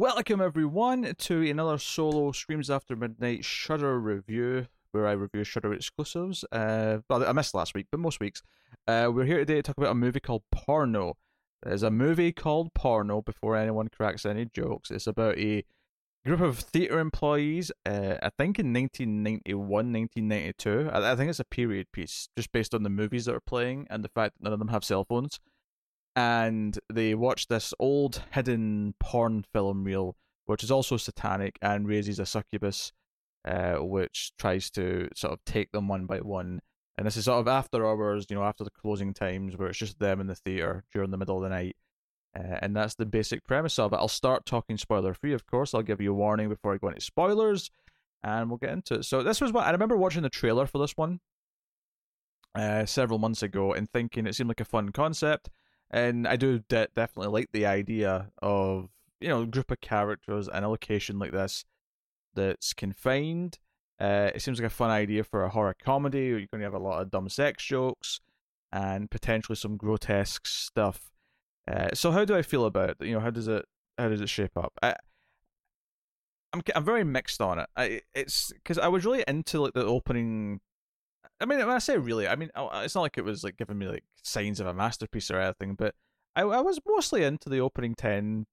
Welcome everyone to another solo Screams After Midnight Shudder review, where I review Shudder exclusives. Uh, well, I missed last week, but most weeks. Uh, we're here today to talk about a movie called Porno. There's a movie called Porno. Before anyone cracks any jokes, it's about a group of theater employees. Uh, I think in 1991, 1992. I, I think it's a period piece, just based on the movies that are playing and the fact that none of them have cell phones and they watch this old hidden porn film reel, which is also satanic and raises a succubus, uh, which tries to sort of take them one by one. And this is sort of after hours, you know, after the closing times, where it's just them in the theater during the middle of the night. Uh, and that's the basic premise of it. I'll start talking spoiler free, of course. I'll give you a warning before I go into spoilers, and we'll get into it. So this was what I remember watching the trailer for this one uh, several months ago and thinking it seemed like a fun concept and I do de- definitely like the idea of you know a group of characters in a location like this that's confined. Uh, it seems like a fun idea for a horror comedy. You're going to have a lot of dumb sex jokes and potentially some grotesque stuff. Uh, so how do I feel about it? You know, how does it how does it shape up? I, I'm I'm very mixed on it. I, it's because I was really into like the opening I mean, when I say really, I mean oh, uh, it's not like it was like giving me like signs of a masterpiece or anything, but I, I was mostly into the opening 10,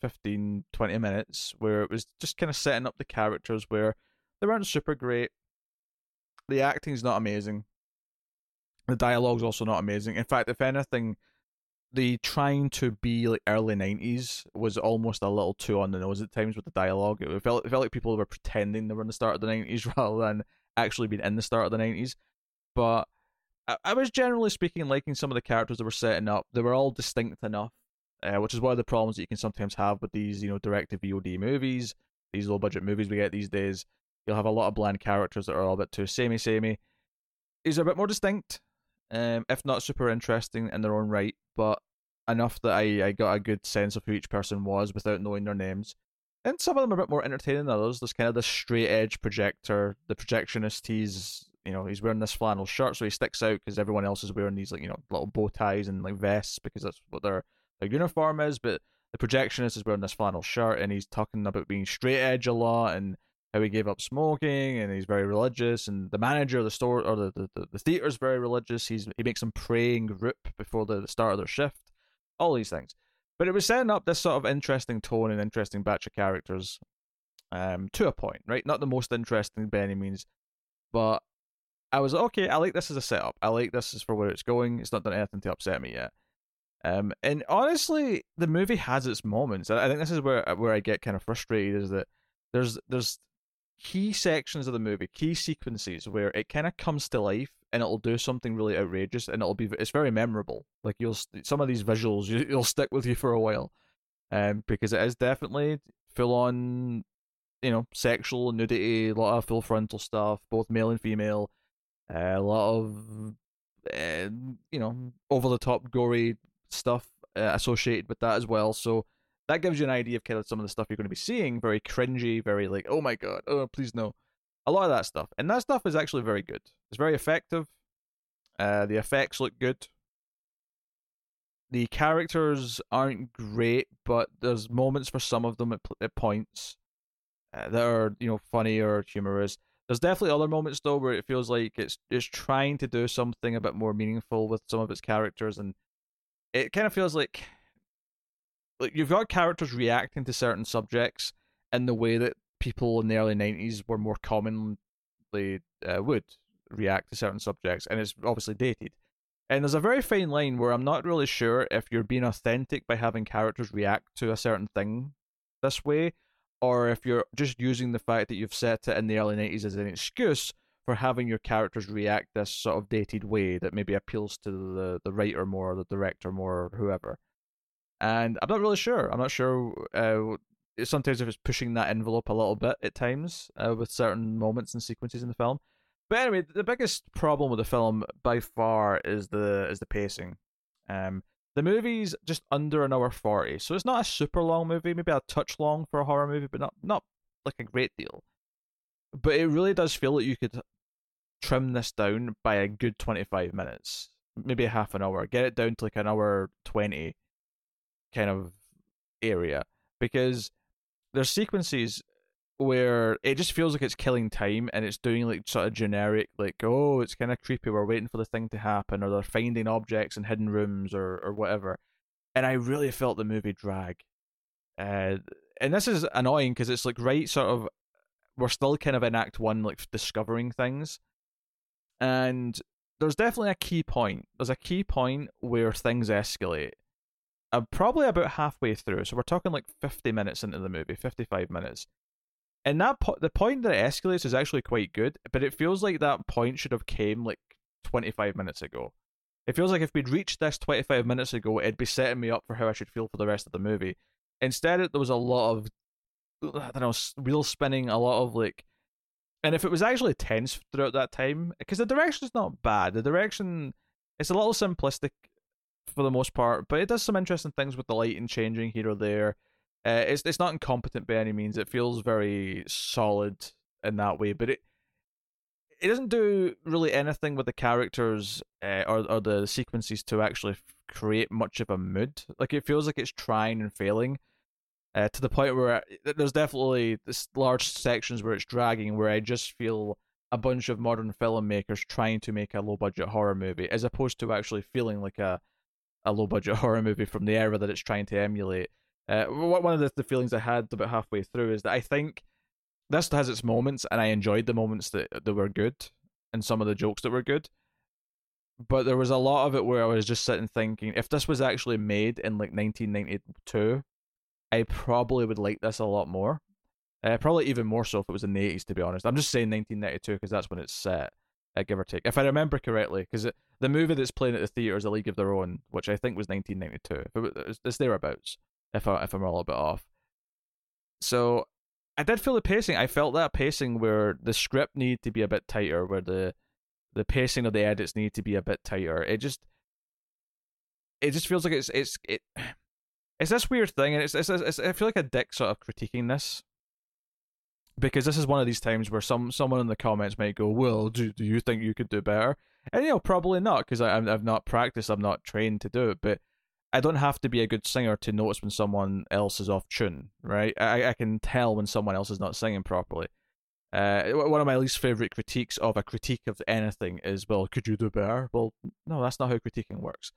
15, 20 minutes where it was just kind of setting up the characters where they weren't super great. The acting's not amazing. The dialogue's also not amazing. In fact, if anything, the trying to be like early 90s was almost a little too on the nose at times with the dialogue. It felt, it felt like people were pretending they were in the start of the 90s rather than actually being in the start of the 90s but I, I was generally speaking liking some of the characters that were setting up. They were all distinct enough, uh, which is one of the problems that you can sometimes have with these, you know, direct to VOD movies, these low budget movies we get these days. You'll have a lot of bland characters that are all a bit too samey samey. These are a bit more distinct, um, if not super interesting in their own right, but enough that I, I got a good sense of who each person was without knowing their names. And some of them are a bit more entertaining than others. There's kind of the straight edge projector, the projectionist. He's you know he's wearing this flannel shirt, so he sticks out because everyone else is wearing these like you know little bow ties and like vests because that's what their their uniform is. But the projectionist is wearing this flannel shirt and he's talking about being straight edge a lot and how he gave up smoking and he's very religious and the manager of the store or the the, the theater is very religious. He's he makes them pray in group before the, the start of their shift. All these things. But it was setting up this sort of interesting tone and interesting batch of characters um, to a point, right? Not the most interesting by any means, but I was okay. I like this as a setup. I like this as for where it's going. It's not done anything to upset me yet. Um, and honestly, the movie has its moments. I think this is where where I get kind of frustrated is that there's there's key sections of the movie, key sequences where it kind of comes to life and it'll do something really outrageous and it'll be it's very memorable. Like you'll some of these visuals you, you'll stick with you for a while, um, because it is definitely full on, you know, sexual nudity, a lot of full frontal stuff, both male and female a lot of uh, you know over the top gory stuff uh, associated with that as well. So that gives you an idea of kind of some of the stuff you're going to be seeing. Very cringy, very like oh my god, oh please no. A lot of that stuff, and that stuff is actually very good. It's very effective. Uh, the effects look good. The characters aren't great, but there's moments for some of them at, at points uh, that are you know funny or humorous. There's definitely other moments though where it feels like it's it's trying to do something a bit more meaningful with some of its characters, and it kind of feels like like you've got characters reacting to certain subjects in the way that people in the early '90s were more commonly uh, would react to certain subjects, and it's obviously dated. And there's a very fine line where I'm not really sure if you're being authentic by having characters react to a certain thing this way, or if you're just using the fact that you've set it in the early 90s as an excuse for having your characters react this sort of dated way that maybe appeals to the, the writer more, or the director more, or whoever. And I'm not really sure. I'm not sure. Uh, sometimes if it's pushing that envelope a little bit at times uh, with certain moments and sequences in the film. But anyway, the biggest problem with the film by far is the is the pacing. Um, the movie's just under an hour forty, so it's not a super long movie. Maybe a touch long for a horror movie, but not not like a great deal. But it really does feel like you could trim this down by a good twenty five minutes, maybe a half an hour. Get it down to like an hour twenty, kind of area, because there's sequences where it just feels like it's killing time and it's doing like sort of generic like oh it's kind of creepy. We're waiting for the thing to happen or they're finding objects in hidden rooms or or whatever. And i really felt the movie drag. Uh, and this is annoying because it's like right sort of we're still kind of in act one like discovering things. And there's definitely a key point. There's a key point where things escalate. Probably about halfway through so we're talking like 50 minutes into the movie 55 minutes and that po- the point that it escalates is actually quite good, but it feels like that point should have came like 25 minutes ago. It feels like if we'd reached this 25 minutes ago, it'd be setting me up for how I should feel for the rest of the movie. Instead, there was a lot of I don't know wheel spinning, a lot of like, and if it was actually tense throughout that time, because the direction's not bad. The direction it's a little simplistic for the most part, but it does some interesting things with the lighting changing here or there. Uh, it's it's not incompetent by any means. It feels very solid in that way, but it it doesn't do really anything with the characters uh, or or the sequences to actually create much of a mood. Like it feels like it's trying and failing. Uh, to the point where there's definitely this large sections where it's dragging, where I just feel a bunch of modern filmmakers trying to make a low budget horror movie, as opposed to actually feeling like a a low budget horror movie from the era that it's trying to emulate. Uh, one of the, the feelings I had about halfway through is that I think this has its moments, and I enjoyed the moments that that were good, and some of the jokes that were good. But there was a lot of it where I was just sitting thinking, if this was actually made in like 1992, I probably would like this a lot more. Uh, probably even more so if it was in the 80s, to be honest. I'm just saying 1992 because that's when it's set, uh, give or take. If I remember correctly, because the movie that's playing at the theater is A League of Their Own, which I think was 1992. If it was, it's thereabouts if I if I'm a little bit off. So I did feel the pacing. I felt that pacing where the script needed to be a bit tighter, where the the pacing of the edits need to be a bit tighter. It just it just feels like it's it's it it's this weird thing, and it's, it's, it's I feel like a dick sort of critiquing this because this is one of these times where some someone in the comments might go, "Well, do do you think you could do better?" And you know, probably not because I've I've not practiced, I'm not trained to do it, but I don't have to be a good singer to notice when someone else is off tune, right? I, I can tell when someone else is not singing properly. Uh, one of my least favorite critiques of a critique of anything is, well, could you do better? Well, no, that's not how critiquing works.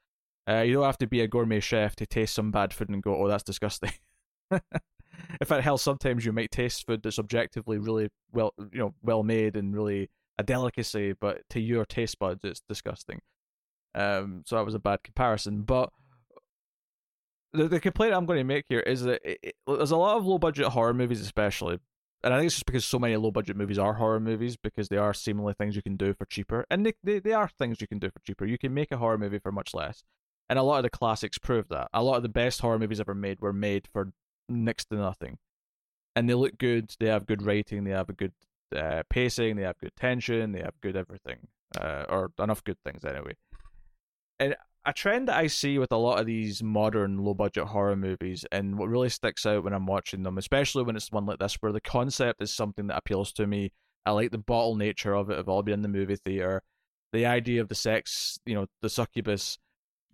Uh, you don't have to be a gourmet chef to taste some bad food and go, oh, that's disgusting. In fact, hell, sometimes you might taste food that's objectively really well, you know, well made and really a delicacy, but to your taste buds, it's disgusting. Um, so that was a bad comparison, but the, the complaint I'm going to make here is that it, it, there's a lot of low budget horror movies, especially, and I think it's just because so many low budget movies are horror movies because they are seemingly things you can do for cheaper, and they, they they are things you can do for cheaper. You can make a horror movie for much less, and a lot of the classics prove that. A lot of the best horror movies ever made were made for next to nothing, and they look good. They have good writing. They have a good uh, pacing. They have good tension. They have good everything, uh, or enough good things anyway. And a trend that I see with a lot of these modern low budget horror movies, and what really sticks out when I'm watching them, especially when it's one like this, where the concept is something that appeals to me. I like the bottle nature of it, of all being in the movie theater. The idea of the sex, you know, the succubus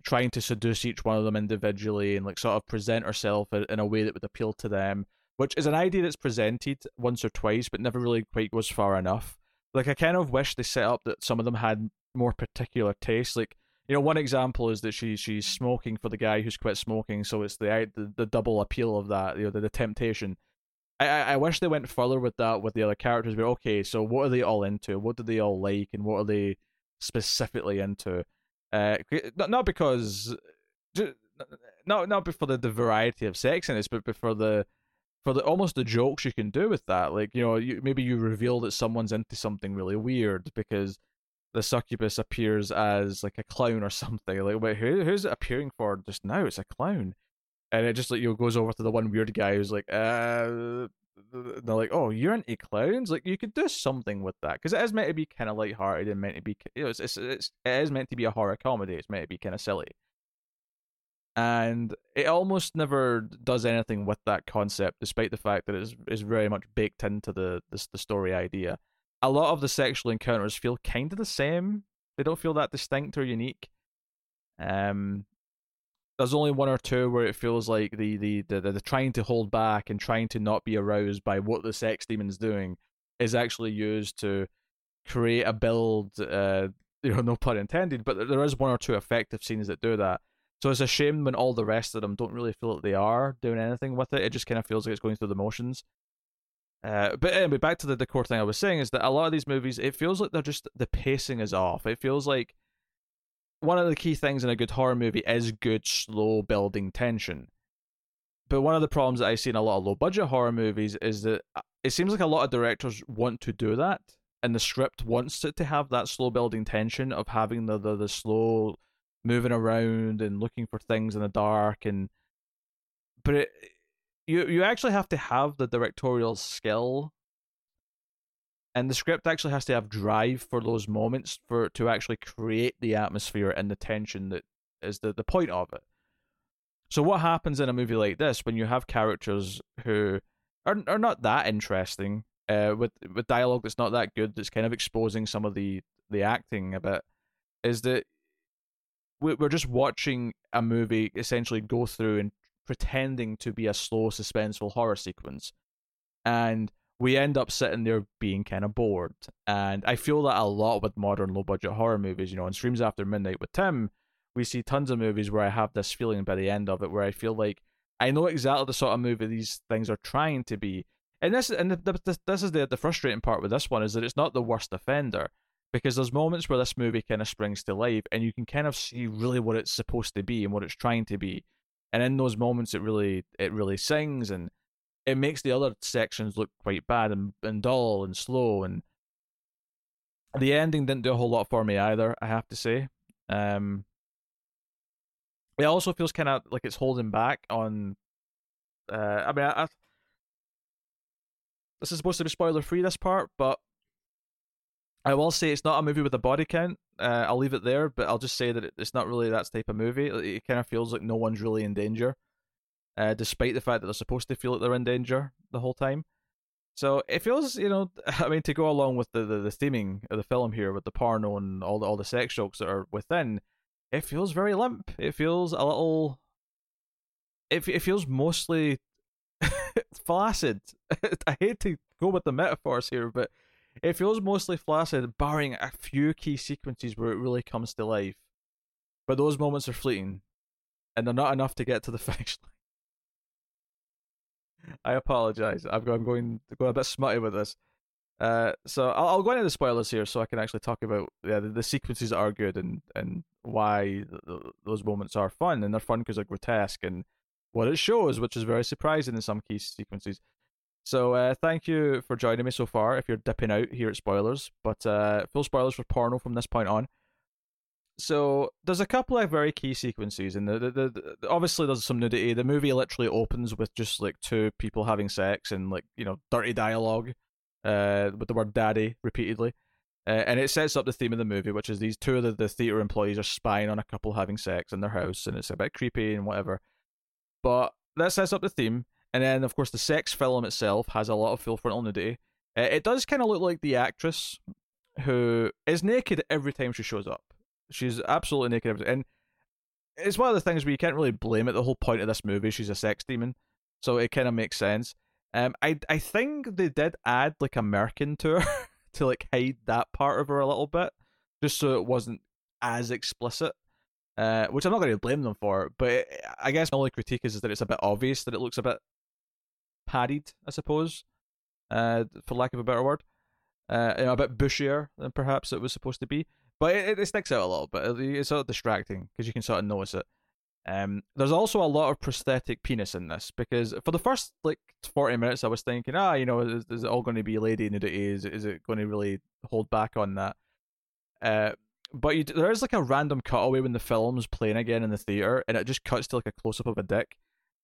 trying to seduce each one of them individually and like sort of present herself in a way that would appeal to them, which is an idea that's presented once or twice, but never really quite goes far enough. Like I kind of wish they set up that some of them had more particular tastes. Like you know, one example is that she she's smoking for the guy who's quit smoking, so it's the the, the double appeal of that, you know, the, the temptation. I, I wish they went further with that with the other characters. But okay, so what are they all into? What do they all like, and what are they specifically into? Uh, not not because, not not for the, the variety of sex in this, but for the for the almost the jokes you can do with that. Like you know, you, maybe you reveal that someone's into something really weird because the succubus appears as like a clown or something. Like, wait, who who's it appearing for just now? It's a clown, and it just like you know, goes over to the one weird guy who's like, uh. They're like, oh, you're into clowns. Like, you could do something with that because it is meant to be kind of lighthearted and meant to be, you know, it's, it's, it's it is meant to be a horror comedy. It's meant to be kind of silly, and it almost never does anything with that concept, despite the fact that it is is very much baked into the the, the story idea a lot of the sexual encounters feel kind of the same. They don't feel that distinct or unique. Um, there's only one or two where it feels like the the the, the, the trying to hold back and trying to not be aroused by what the sex demon's doing is actually used to create a build. Uh, you know, no pun intended, but there is one or two effective scenes that do that. So it's a shame when all the rest of them don't really feel like they are doing anything with it. It just kind of feels like it's going through the motions. Uh, but anyway, back to the, the core thing I was saying is that a lot of these movies, it feels like they're just the pacing is off. It feels like one of the key things in a good horror movie is good slow building tension. But one of the problems that I see in a lot of low budget horror movies is that uh, it seems like a lot of directors want to do that, and the script wants it to have that slow building tension of having the the, the slow moving around and looking for things in the dark and but it you you actually have to have the directorial skill. And the script actually has to have drive for those moments for to actually create the atmosphere and the tension that is the, the point of it. So what happens in a movie like this when you have characters who are are not that interesting uh, with with dialogue that's not that good that's kind of exposing some of the the acting a bit is that we're just watching a movie essentially go through and pretending to be a slow, suspenseful horror sequence. And we end up sitting there being kind of bored. And I feel that a lot with modern low budget horror movies. You know, in Screams After Midnight with Tim, we see tons of movies where I have this feeling by the end of it where I feel like I know exactly the sort of movie these things are trying to be. And this and the, the, this is the the frustrating part with this one is that it's not the worst offender because there's moments where this movie kind of springs to life and you can kind of see really what it's supposed to be and what it's trying to be and in those moments it really it really sings and it makes the other sections look quite bad and, and dull and slow and the ending didn't do a whole lot for me either i have to say. Um it also feels kind of like it's holding back on uh i mean I, I this is supposed to be spoiler free this part but I will say it's not a movie with a body count. Uh, I'll leave it there, but I'll just say that it's not really that type of movie. It kind of feels like no one's really in danger, uh, despite the fact that they're supposed to feel like they're in danger the whole time. So it feels, you know, I mean, to go along with the, the, the theming of the film here with the porno and all the all the sex jokes that are within, it feels very limp. It feels a little. It it feels mostly flaccid. I hate to go with the metaphors here, but it feels mostly flaccid, barring a few key sequences where it really comes to life. But those moments are fleeting, and they're not enough to get to the finish line. I apologize. I'm going, I'm going to go a bit smutty with this. Uh, so I'll, I'll, go into the spoilers here, so I can actually talk about yeah, the, the sequences that are good and and why the, those moments are fun, and they're fun because they're grotesque and what it shows, which is very surprising in some key sequences. So uh, thank you for joining me so far. If you're dipping out here at spoilers, but uh, full spoilers for porno from this point on. So there's a couple of very key sequences, and the, the, the, the, obviously there's some nudity. The movie literally opens with just like two people having sex and like you know dirty dialogue, uh, with the word "daddy" repeatedly, uh, and it sets up the theme of the movie, which is these two of the, the theater employees are spying on a couple having sex in their house, and it's a bit creepy and whatever. But that sets up the theme. And then, of course, the sex film itself has a lot of full frontal nudity. Uh, it does kind of look like the actress who is naked every time she shows up. She's absolutely naked every And it's one of the things where you can't really blame it. The whole point of this movie, she's a sex demon, so it kind of makes sense. Um, I I think they did add like a merkin to her to like hide that part of her a little bit, just so it wasn't as explicit uh, which I'm not going to blame them for. But I guess my only critique is, is that it's a bit obvious that it looks a bit padded, I suppose, uh, for lack of a better word. Uh, you know, a bit bushier than perhaps it was supposed to be. But it, it sticks out a little bit. It's sort of distracting because you can sort of notice it. Um, there's also a lot of prosthetic penis in this because for the first like 40 minutes, I was thinking, ah, you know, is, is it all going to be lady nudity? Is, is it going to really hold back on that? Uh, but you, there is like a random cutaway when the film's playing again in the theater, and it just cuts to like a close up of a dick,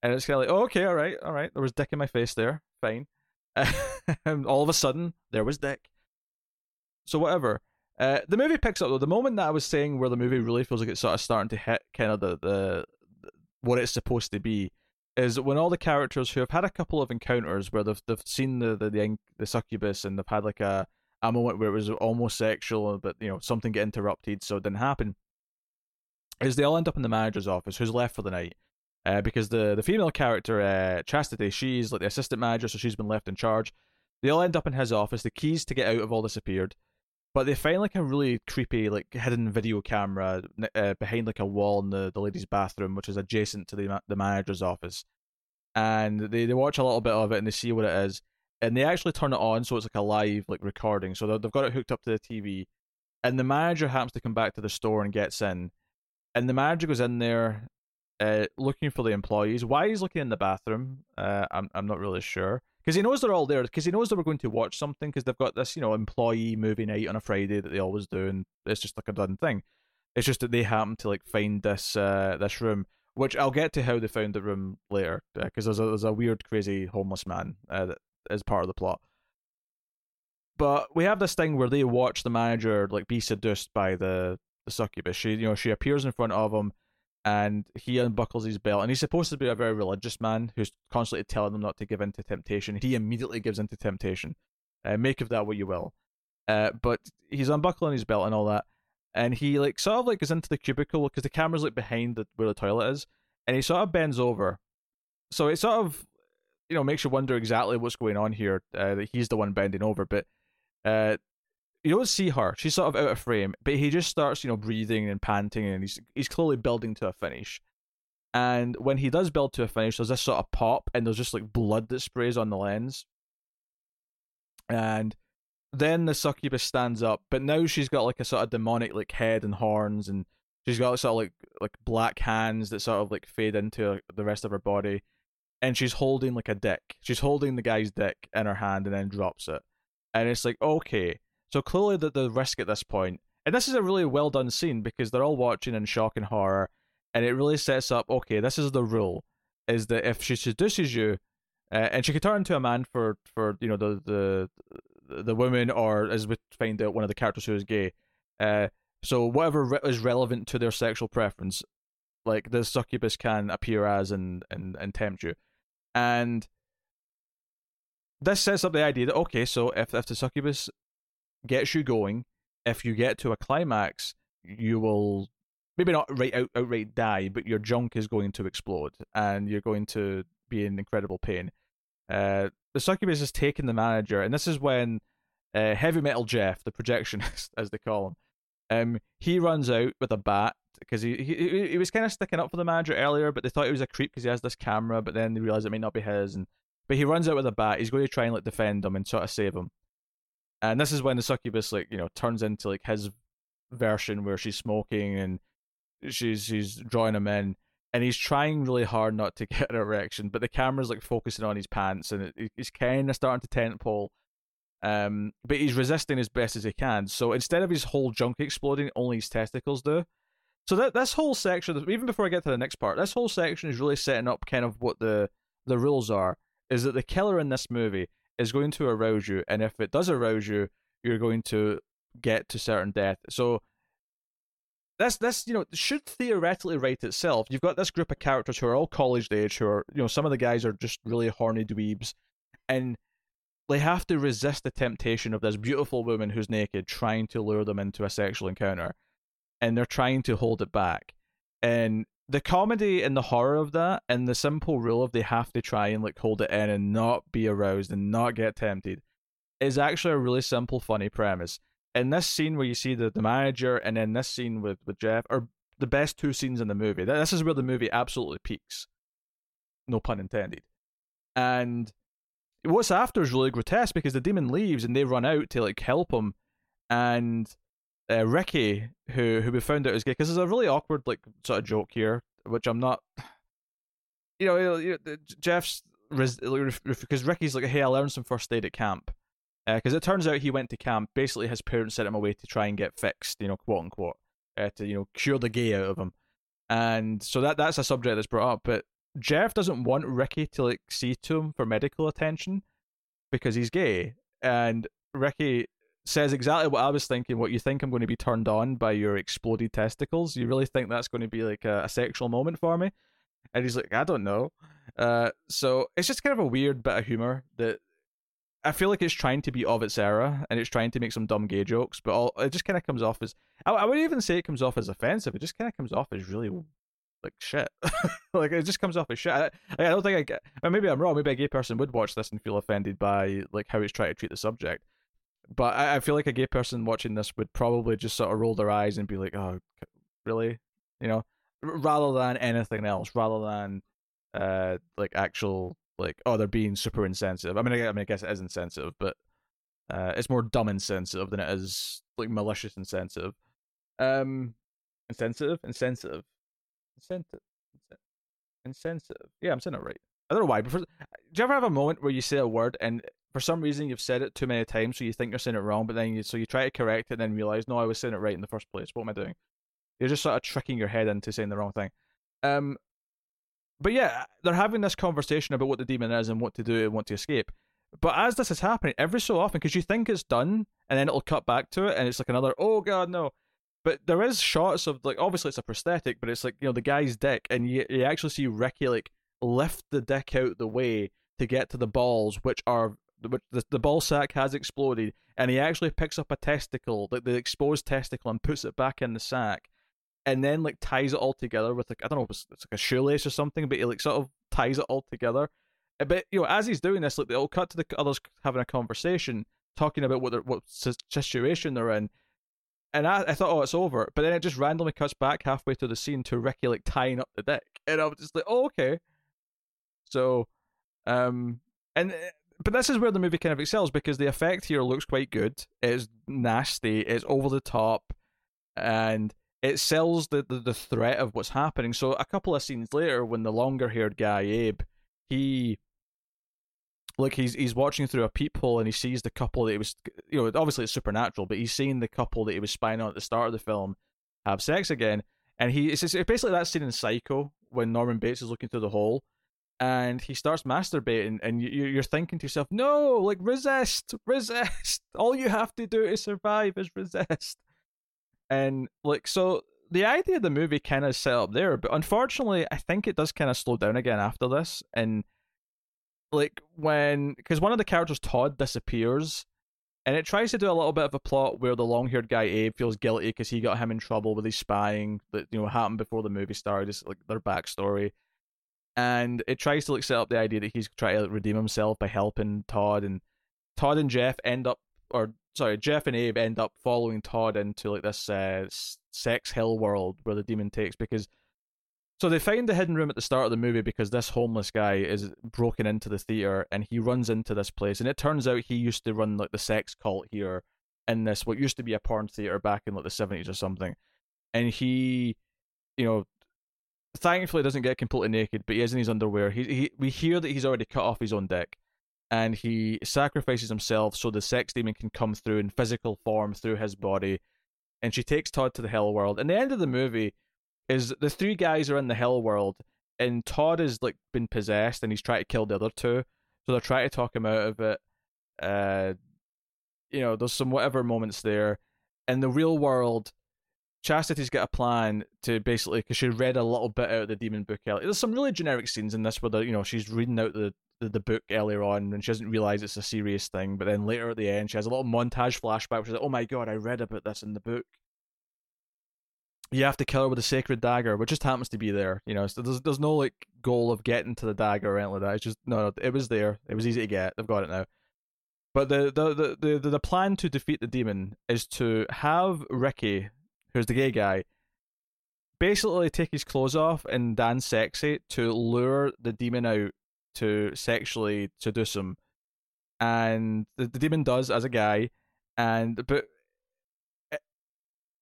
and it's kind of like, oh, okay, all right, all right, there was dick in my face there, fine. and all of a sudden, there was dick. So whatever. Uh, the movie picks up though. The moment that I was saying where the movie really feels like it's sort of starting to hit kind of the, the, the what it's supposed to be is when all the characters who have had a couple of encounters where they've they've seen the the the, the succubus and they've had like a a moment where it was almost sexual, but you know something get interrupted, so it didn't happen. is they all end up in the manager's office, who's left for the night. Uh, because the the female character uh, Chastity, she's like the assistant manager, so she's been left in charge. They all end up in his office. The keys to get out have all disappeared, but they find like a really creepy, like hidden video camera uh, behind like a wall in the, the ladies' bathroom, which is adjacent to the the manager's office. And they, they watch a little bit of it and they see what it is, and they actually turn it on so it's like a live like recording. So they've got it hooked up to the TV, and the manager happens to come back to the store and gets in, and the manager goes in there uh, looking for the employees. Why he's looking in the bathroom, uh, I'm I'm not really sure because he knows they're all there because he knows they were going to watch something because they've got this you know employee movie night on a Friday that they always do, and it's just like a done thing. It's just that they happen to like find this uh, this room, which I'll get to how they found the room later because uh, there's a there's a weird crazy homeless man uh, that is part of the plot. But we have this thing where they watch the manager like be seduced by the the succubus. She you know she appears in front of him and he unbuckles his belt and he's supposed to be a very religious man who's constantly telling them not to give in to temptation. He immediately gives in to temptation. Uh, make of that what you will. Uh, but he's unbuckling his belt and all that and he like sort of like goes into the cubicle because the camera's like behind the, where the toilet is and he sort of bends over. So it sort of you know makes you wonder exactly what's going on here uh, that he's the one bending over but uh, you don't see her. She's sort of out of frame, but he just starts, you know, breathing and panting, and he's he's clearly building to a finish. And when he does build to a finish, there's this sort of pop, and there's just like blood that sprays on the lens. And then the succubus stands up, but now she's got like a sort of demonic like head and horns, and she's got sort of like like black hands that sort of like fade into the rest of her body, and she's holding like a dick. She's holding the guy's dick in her hand, and then drops it. And it's like okay, so clearly the, the risk at this point, and this is a really well done scene because they're all watching in shock and horror, and it really sets up, okay, this is the rule, is that if she seduces you, uh, and she could turn into a man for, for you know, the, the, the woman, or as we find out, one of the characters who is gay, uh, so whatever re- is relevant to their sexual preference, like the succubus can appear as and, and, and tempt you. And this sets up the idea that okay, so if if the succubus gets you going. If you get to a climax, you will maybe not right out, outright die, but your junk is going to explode and you're going to be in incredible pain. Uh, the succubus is taking the manager, and this is when uh, Heavy Metal Jeff, the projectionist, as they call him, um, he runs out with a bat because he, he he was kind of sticking up for the manager earlier, but they thought he was a creep because he has this camera, but then they realized it may not be his, and but he runs out with a bat. He's going to try and like defend him and sort of save him. And this is when the succubus like you know turns into like his version where she's smoking and she's she's drawing him in, and he's trying really hard not to get an erection, but the camera's like focusing on his pants, and it, he's kind of starting to tent pole. Um, but he's resisting as best as he can. So instead of his whole junk exploding, only his testicles do. So that this whole section, even before I get to the next part, this whole section is really setting up kind of what the the rules are. Is that the killer in this movie is going to arouse you, and if it does arouse you, you're going to get to certain death. So that's that's you know should theoretically write itself. You've got this group of characters who are all college age, who are you know some of the guys are just really horny dweebs, and they have to resist the temptation of this beautiful woman who's naked, trying to lure them into a sexual encounter, and they're trying to hold it back. And the comedy and the horror of that and the simple rule of they have to try and like hold it in and not be aroused and not get tempted is actually a really simple funny premise. In this scene where you see the, the manager and then this scene with, with jeff are the best two scenes in the movie. This is where the movie absolutely peaks. No pun intended. And what's after is really grotesque because the demon leaves and they run out to like help him. And uh, Ricky, who who we found out is gay, because there's a really awkward like sort of joke here, which I'm not. You know, you know Jeff's because Ricky's like, hey, I learned some first aid at camp, because uh, it turns out he went to camp. Basically, his parents sent him away to try and get fixed, you know, quote unquote, uh, to you know cure the gay out of him, and so that that's a subject that's brought up. But Jeff doesn't want Ricky to like see to him for medical attention because he's gay, and Ricky says exactly what I was thinking. What you think I'm going to be turned on by your exploded testicles? You really think that's going to be like a, a sexual moment for me? And he's like, I don't know. Uh, so it's just kind of a weird bit of humor that I feel like it's trying to be of its era and it's trying to make some dumb gay jokes, but all, it just kind of comes off as I, I wouldn't even say it comes off as offensive. It just kind of comes off as really like shit. like it just comes off as shit. I, I don't think I get. Maybe I'm wrong. Maybe a gay person would watch this and feel offended by like how he's trying to treat the subject. But I, I feel like a gay person watching this would probably just sort of roll their eyes and be like, "Oh, really?" You know, rather than anything else, rather than uh like actual like oh they're being super insensitive. I mean, I, I mean, I guess it is insensitive, but uh, it's more dumb insensitive than it is like malicious insensitive. Um, insensitive, insensitive, insensitive, insensitive. Yeah, I'm saying it right. I don't know why. But for, do you ever have a moment where you say a word and for some reason you've said it too many times, so you think you're saying it wrong, but then you so you try to correct it and then realize no, I was saying it right in the first place. What am I doing? You're just sort of tricking your head into saying the wrong thing. Um, but yeah, they're having this conversation about what the demon is and what to do and what to escape. But as this is happening, every so often, because you think it's done, and then it'll cut back to it, and it's like another, oh god, no. But there is shots of like, obviously it's a prosthetic, but it's like you know the guy's dick, and you you actually see Ricky like lift the dick out the way to get to the balls, which are the, the ball sack has exploded, and he actually picks up a testicle, like the exposed testicle, and puts it back in the sack, and then like ties it all together with like I don't know, it's, it's like a shoelace or something, but he like sort of ties it all together. Uh, but you know, as he's doing this, like they'll cut to the others having a conversation, talking about what what situation they're in. And I, I thought, oh, it's over. But then it just randomly cuts back halfway through the scene to Ricky like tying up the dick, and I was just like, oh, okay. So, um, and uh, but this is where the movie kind of excels because the effect here looks quite good. It's nasty. It's over the top, and it sells the, the, the threat of what's happening. So a couple of scenes later, when the longer haired guy Abe, he like he's he's watching through a peephole and he sees the couple that he was you know obviously it's supernatural, but he's seeing the couple that he was spying on at the start of the film have sex again, and he it's, it's basically that scene in Psycho when Norman Bates is looking through the hole. And he starts masturbating, and you, you're thinking to yourself, "No, like resist, resist. All you have to do to survive is resist." And like so the idea of the movie kind of set up there, but unfortunately, I think it does kind of slow down again after this. And like when, because one of the characters, Todd, disappears, and it tries to do a little bit of a plot where the long-haired guy Abe feels guilty because he got him in trouble with his spying that you know happened before the movie started. It's like their backstory, and it tries to like set up the idea that he's trying to redeem himself by helping Todd, and Todd and Jeff end up, or sorry, Jeff and Abe end up following Todd into like this uh, sex hell world where the demon takes because. So they find the hidden room at the start of the movie because this homeless guy is broken into the theater and he runs into this place and it turns out he used to run like the sex cult here in this what used to be a porn theater back in like the seventies or something, and he, you know, thankfully doesn't get completely naked, but he is in his underwear. He, he we hear that he's already cut off his own dick, and he sacrifices himself so the sex demon can come through in physical form through his body. And she takes Todd to the hell world. And the end of the movie is the three guys are in the hell world, and Todd has like been possessed, and he's trying to kill the other two. So they're trying to talk him out of it. Uh, you know, there's some whatever moments there. In the real world, Chastity's got a plan to basically because she read a little bit out of the demon book earlier. There's some really generic scenes in this where the, you know she's reading out the the, the book earlier on and she doesn't realize it's a serious thing. But then later at the end, she has a little montage flashback. She's like, "Oh my god, I read about this in the book." You have to kill her with a sacred dagger, which just happens to be there. You know, so there's there's no like goal of getting to the dagger or anything like that. It's just no, it was there. It was easy to get. They've got it now. But the the, the, the, the plan to defeat the demon is to have Ricky, who's the gay guy, basically take his clothes off and dance sexy to lure the demon out to sexually seduce him, and the, the demon does as a guy, and but it,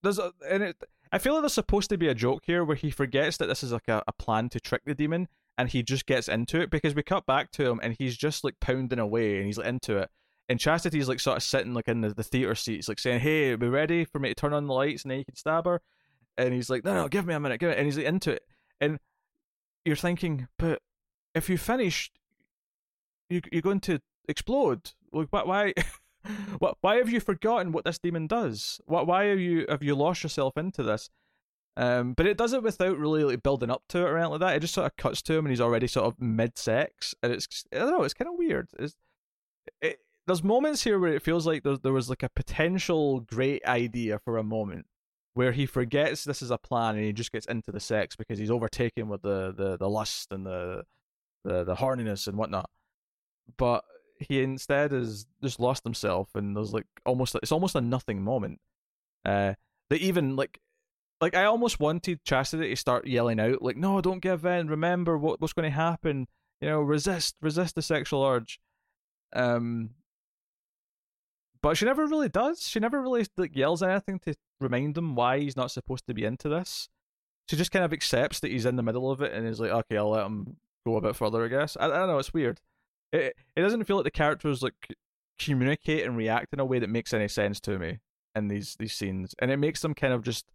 there's a, and it. I feel like there's supposed to be a joke here where he forgets that this is like a, a plan to trick the demon, and he just gets into it because we cut back to him and he's just like pounding away and he's into it. And Chastity's like sort of sitting like in the, the theater seats, like saying, "Hey, be ready for me to turn on the lights and then you can stab her?" And he's like, "No, no, give me a minute, give it." And he's like into it, and you're thinking, but if you finish, you you're going to explode. Like, why? Why? why have you forgotten what this demon does? Why, why have you have you lost yourself into this? Um, but it does it without really like building up to it or anything like that. It just sort of cuts to him and he's already sort of mid sex, and it's I don't know, it's kind of weird. It's, it, there's moments here where it feels like there there was like a potential great idea for a moment where he forgets this is a plan and he just gets into the sex because he's overtaken with the the, the lust and the, the the horniness and whatnot. But he instead has just lost himself and there's like almost it's almost a nothing moment. Uh that even like like I almost wanted Chastity to start yelling out like no don't give in remember what what's going to happen you know resist resist the sexual urge um but she never really does. She never really like yells anything to remind him why he's not supposed to be into this. She just kind of accepts that he's in the middle of it and is like okay I'll let him go a bit further I guess. I, I don't know it's weird. It it doesn't feel like the characters like communicate and react in a way that makes any sense to me in these these scenes. And it makes them kind of just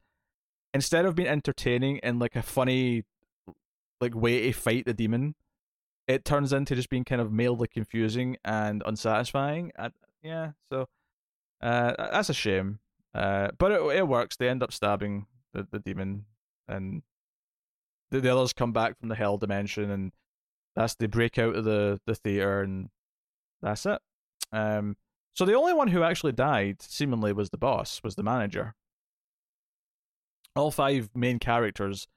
instead of being entertaining and like a funny like way to fight the demon it turns into just being kind of mildly confusing and unsatisfying. And, yeah, so uh, that's a shame. Uh, but it it works. They end up stabbing the, the demon, and the, the others come back from the hell dimension, and that's they break out of the the theater, and that's it. Um, so the only one who actually died, seemingly, was the boss, was the manager. All five main characters,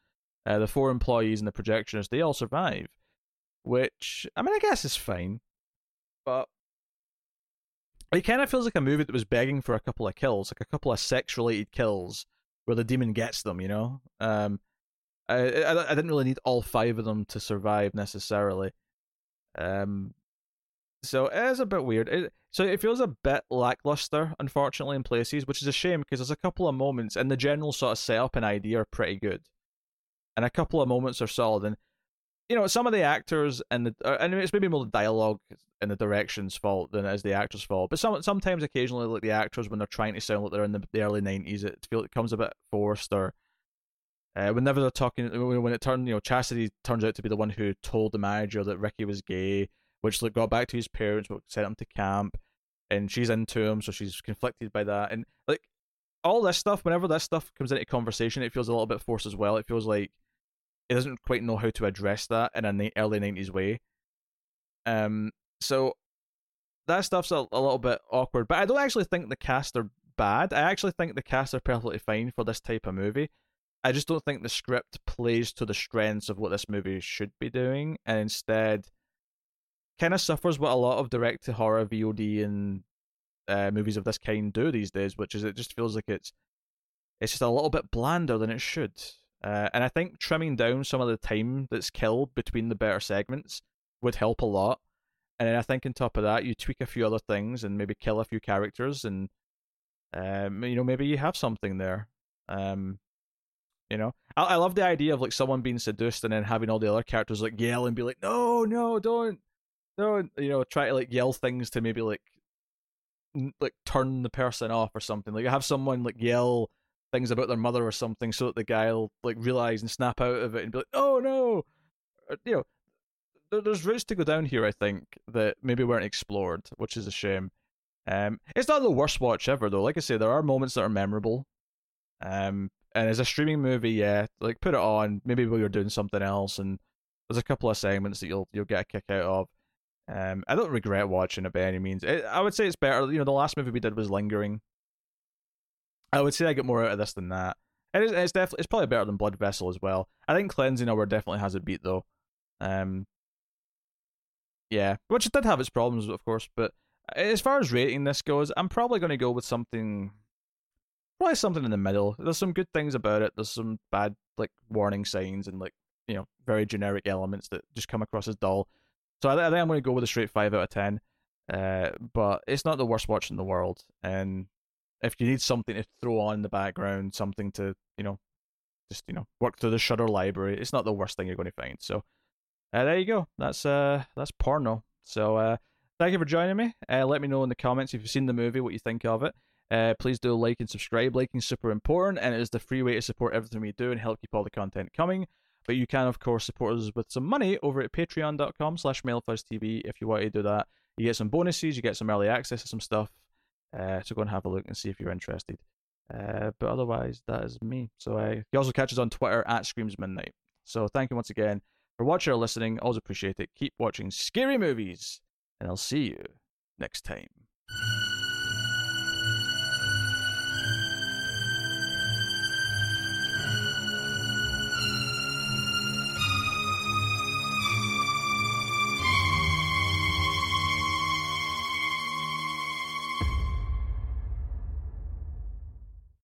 uh, the four employees and the projectionist, they all survive which I mean, I guess is fine, but it kind of feels like a movie that was begging for a couple of kills, like a couple of sex-related kills where the demon gets them. You know, um, I, I I didn't really need all five of them to survive necessarily. Um, so it is a bit weird. It, so it feels a bit lackluster, unfortunately, in places, which is a shame because there's a couple of moments and the general sort of setup and idea are pretty good, and a couple of moments are solid. And you know, some of the actors and the uh, and it's maybe more the dialogue and the direction's fault than it is the actors' fault. But some sometimes, occasionally, like the actors when they're trying to sound like they're in the, the early nineties, it feels it comes a bit forced. Or uh, whenever they're talking, when it turned, you know, Chastity turns out to be the one who told the manager that Ricky was gay, which like got back to his parents, but sent him to camp, and she's into him, so she's conflicted by that, and like all this stuff. Whenever this stuff comes into conversation, it feels a little bit forced as well. It feels like it doesn't quite know how to address that in an early 90s way. Um, so that stuff's a, a little bit awkward, but I don't actually think the cast are bad. I actually think the cast are perfectly fine for this type of movie. I just don't think the script plays to the strengths of what this movie should be doing, and instead kind of suffers what a lot of direct to horror VOD and uh, movies of this kind do these days, which is it just feels like it's it's just a little bit blander than it should. Uh, and I think trimming down some of the time that's killed between the better segments would help a lot. And then I think on top of that, you tweak a few other things and maybe kill a few characters, and um, you know maybe you have something there. Um, you know, I, I love the idea of like someone being seduced and then having all the other characters like yell and be like, no, no, don't, don't, you know, try to like yell things to maybe like like turn the person off or something. Like have someone like yell things about their mother or something, so that the guy will like realize and snap out of it and be like, "Oh no!" You know, there, there's routes to go down here. I think that maybe weren't explored, which is a shame. Um, it's not the worst watch ever though. Like I say, there are moments that are memorable. Um, and as a streaming movie, yeah, like put it on. Maybe while you're doing something else, and there's a couple of segments that you'll you'll get a kick out of. Um, I don't regret watching it by any means. It, I would say it's better. You know, the last movie we did was Lingering, I would say I get more out of this than that. It is, it's definitely it's probably better than Blood Vessel as well. I think Cleansing Hour definitely has a beat though. Um, yeah, which did have its problems, of course. But as far as rating this goes, I'm probably going to go with something, probably something in the middle. There's some good things about it. There's some bad like warning signs and like you know very generic elements that just come across as dull. So I, I think I'm going to go with a straight five out of ten. Uh, but it's not the worst watch in the world, and if you need something to throw on in the background, something to you know, just you know, work through the Shudder library, it's not the worst thing you're going to find. So uh, there you go. That's uh that's porno. So uh, thank you for joining me. Uh, let me know in the comments if you've seen the movie, what you think of it. Uh, please do like and subscribe. Liking is super important, and it is the free way to support everything we do and help keep all the content coming. But you can, of course, support us with some money over at patreon.com slash TV if you want to do that. You get some bonuses, you get some early access to some stuff, uh, so go and have a look and see if you're interested. Uh, but otherwise, that is me. So uh, you also catch us on Twitter at Screams Midnight. So thank you once again for watching or listening. Always appreciate it. Keep watching scary movies, and I'll see you next time.